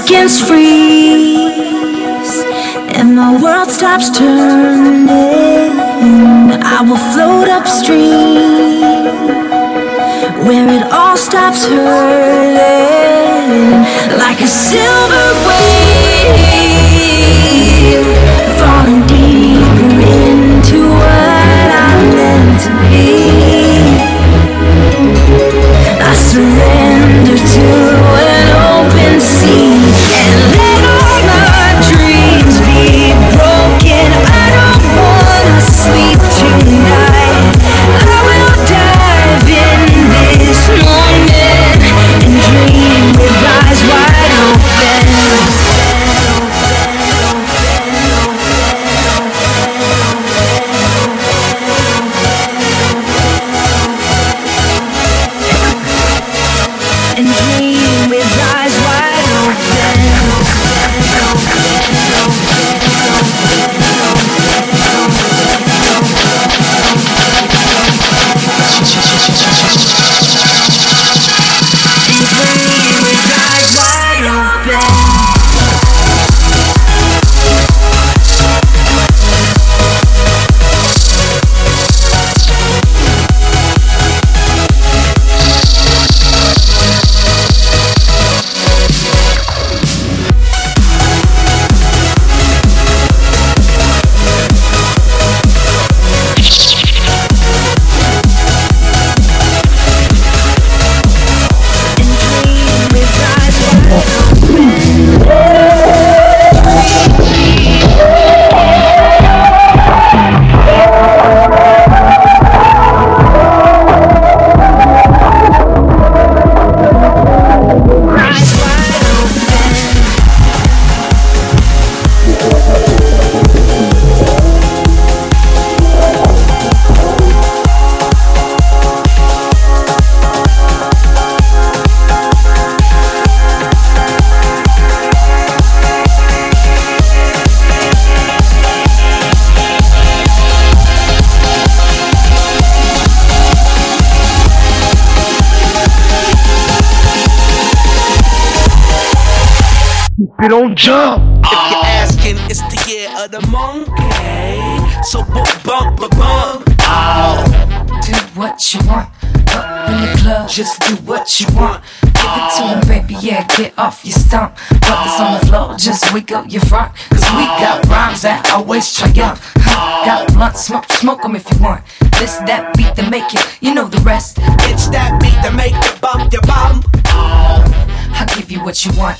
Seconds freeze and my world stops turning. I will float upstream where it all stops hurting like a silver wave falling deeper into what I'm meant to be. I surrender to don't just do what you want. Give it to him, baby, yeah, get off your stump. Brothers on the floor, just wiggle your front. Cause we got rhymes that always triumph. Got blunt, smoke, smoke them if you want. This, that beat to make it, you know the rest. It's that beat to make you bump your bum. I'll give you what you want.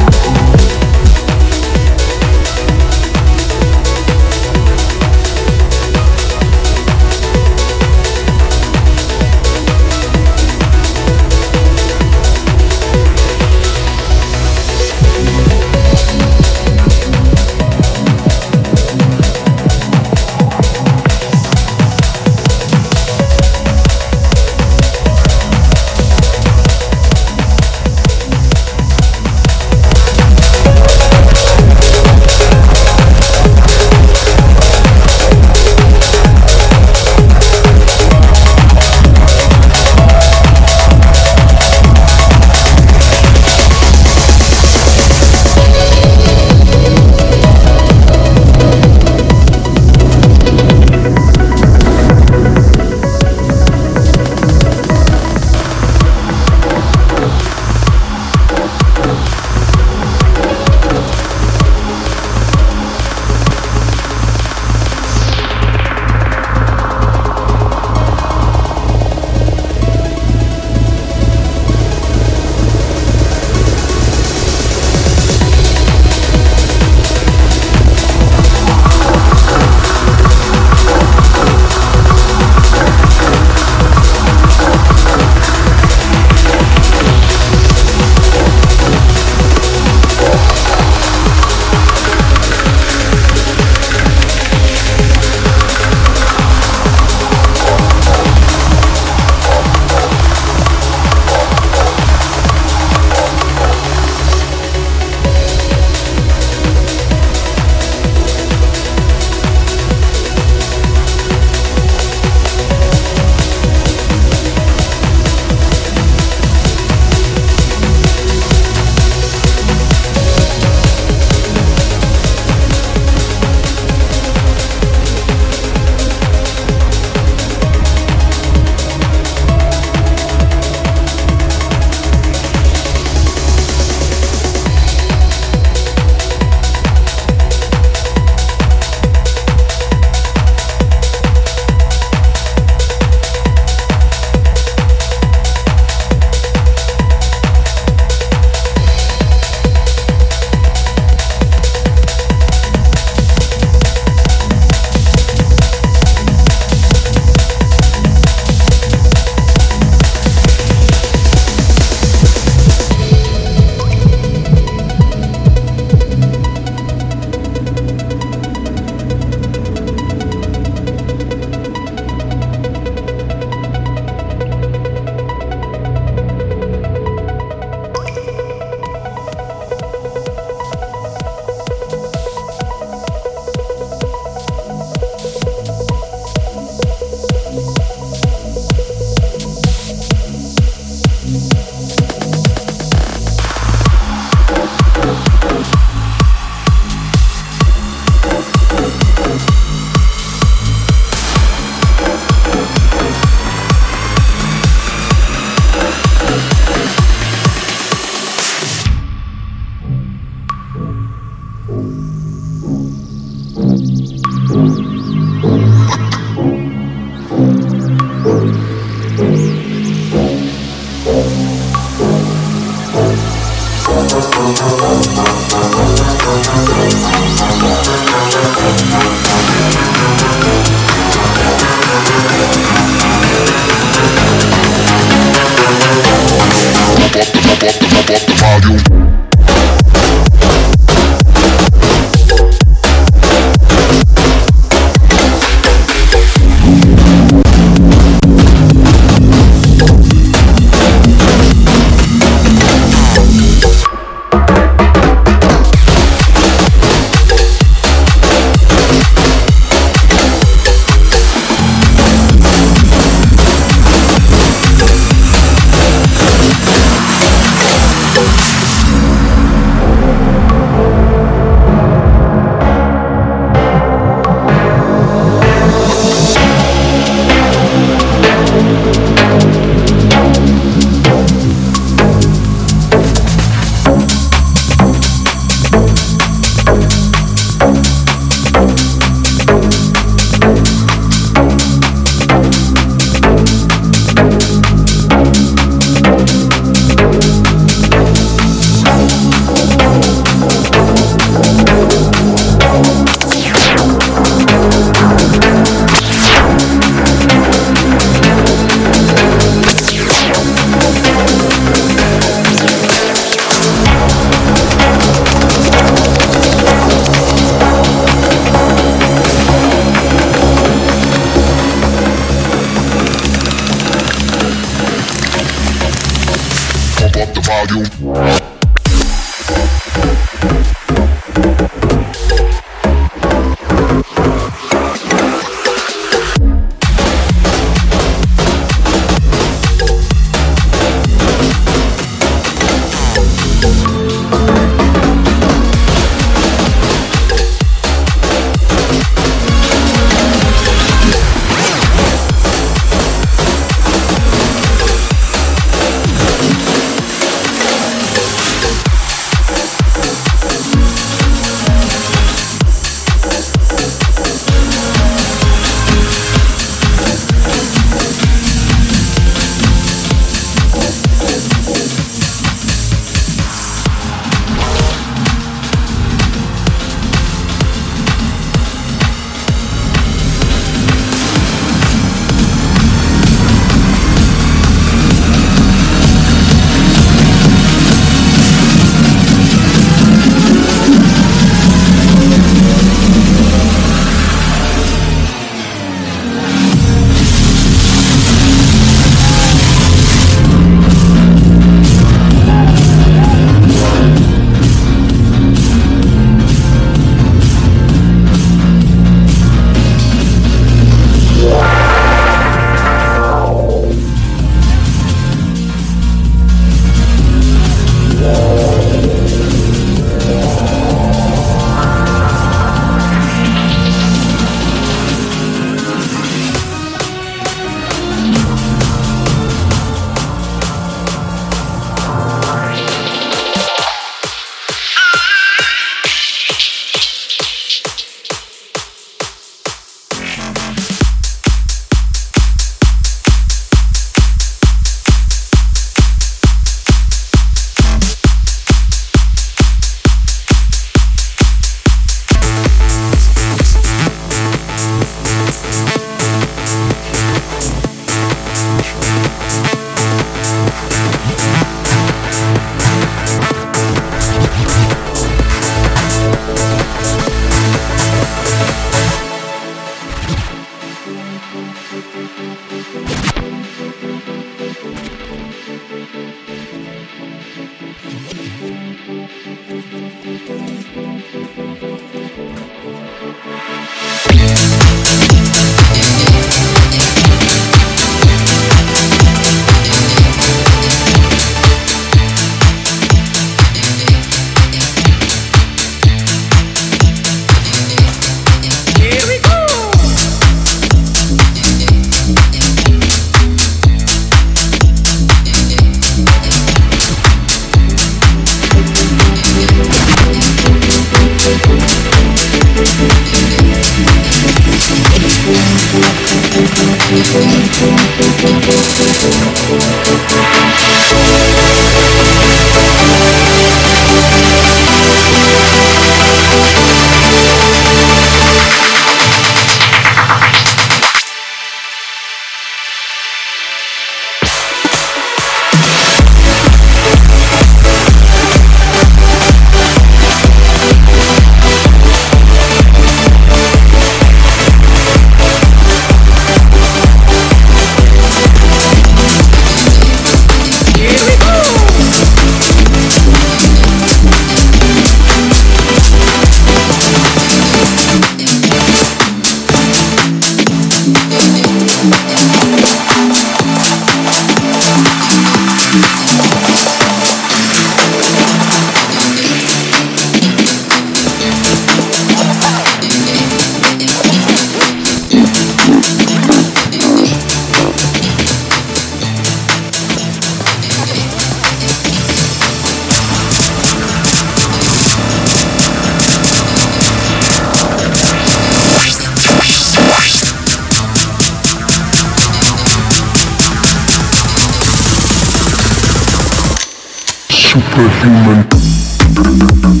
Superhuman.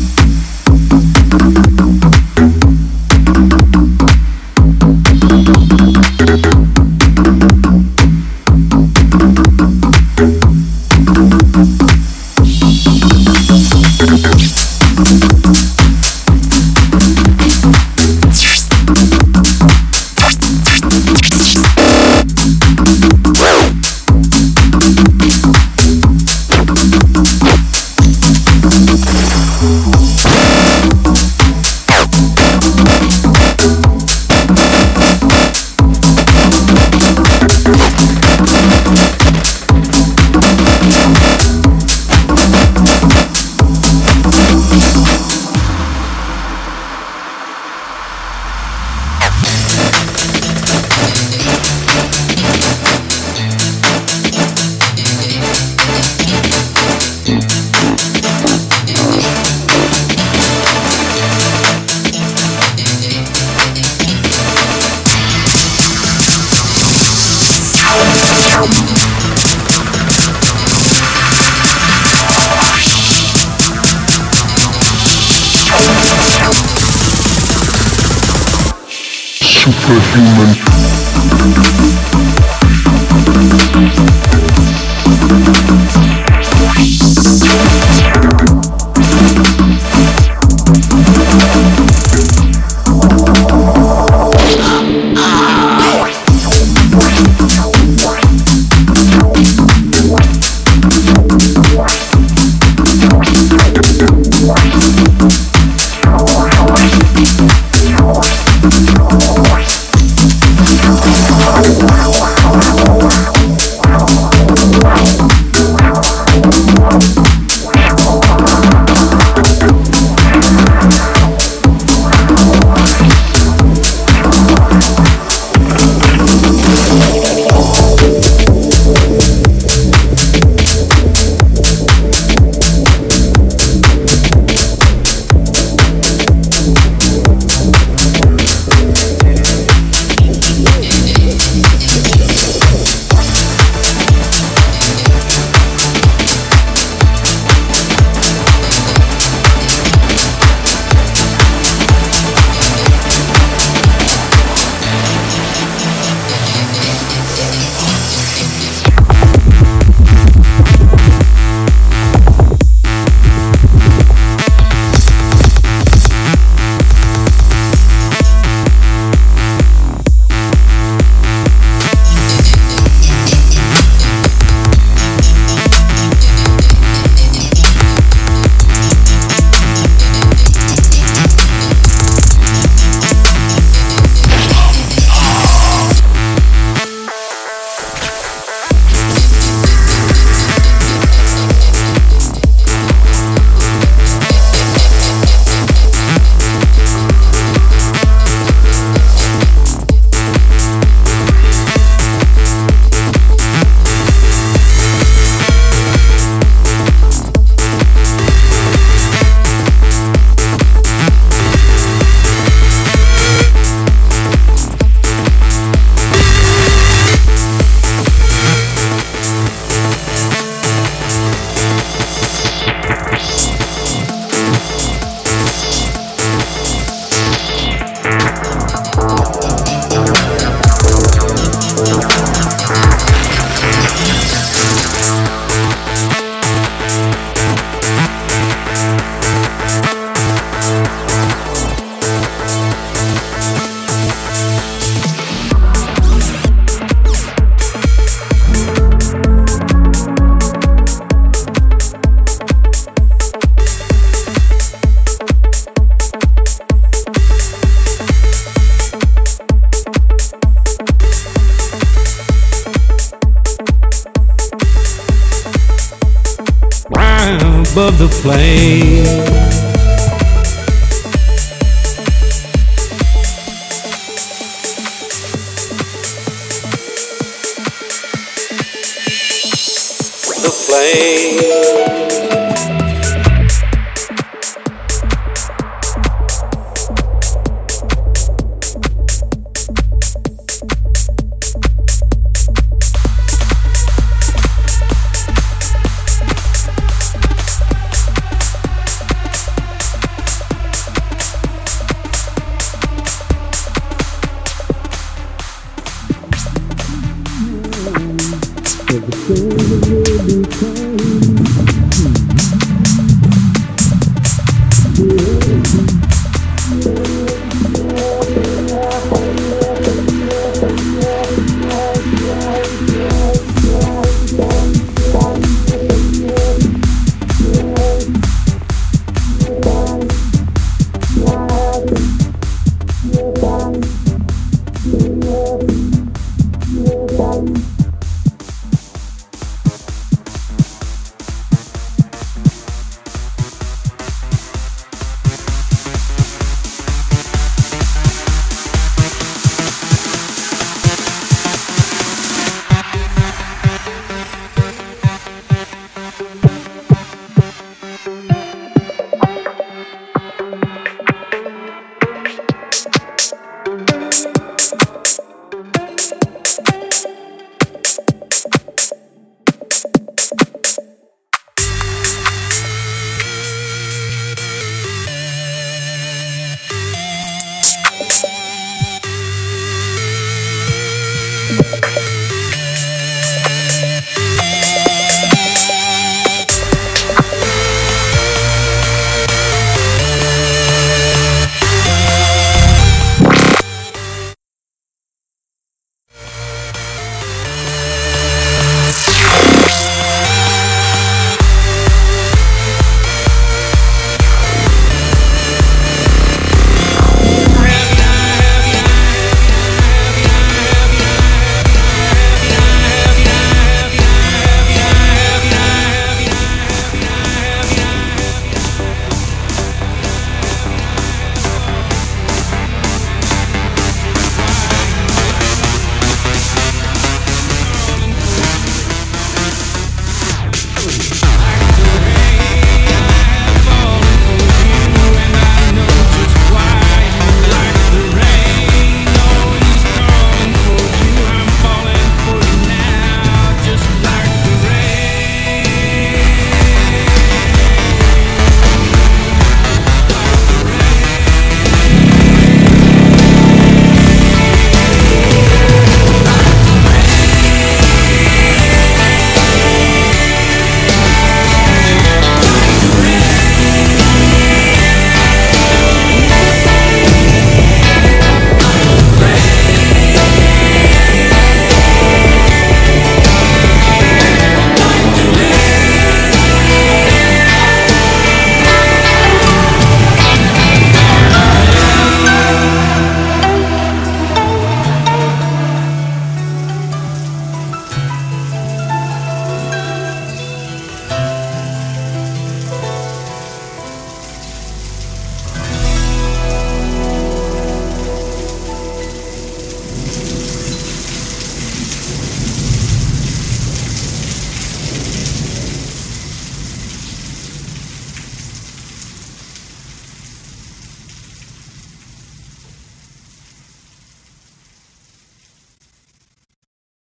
Flame.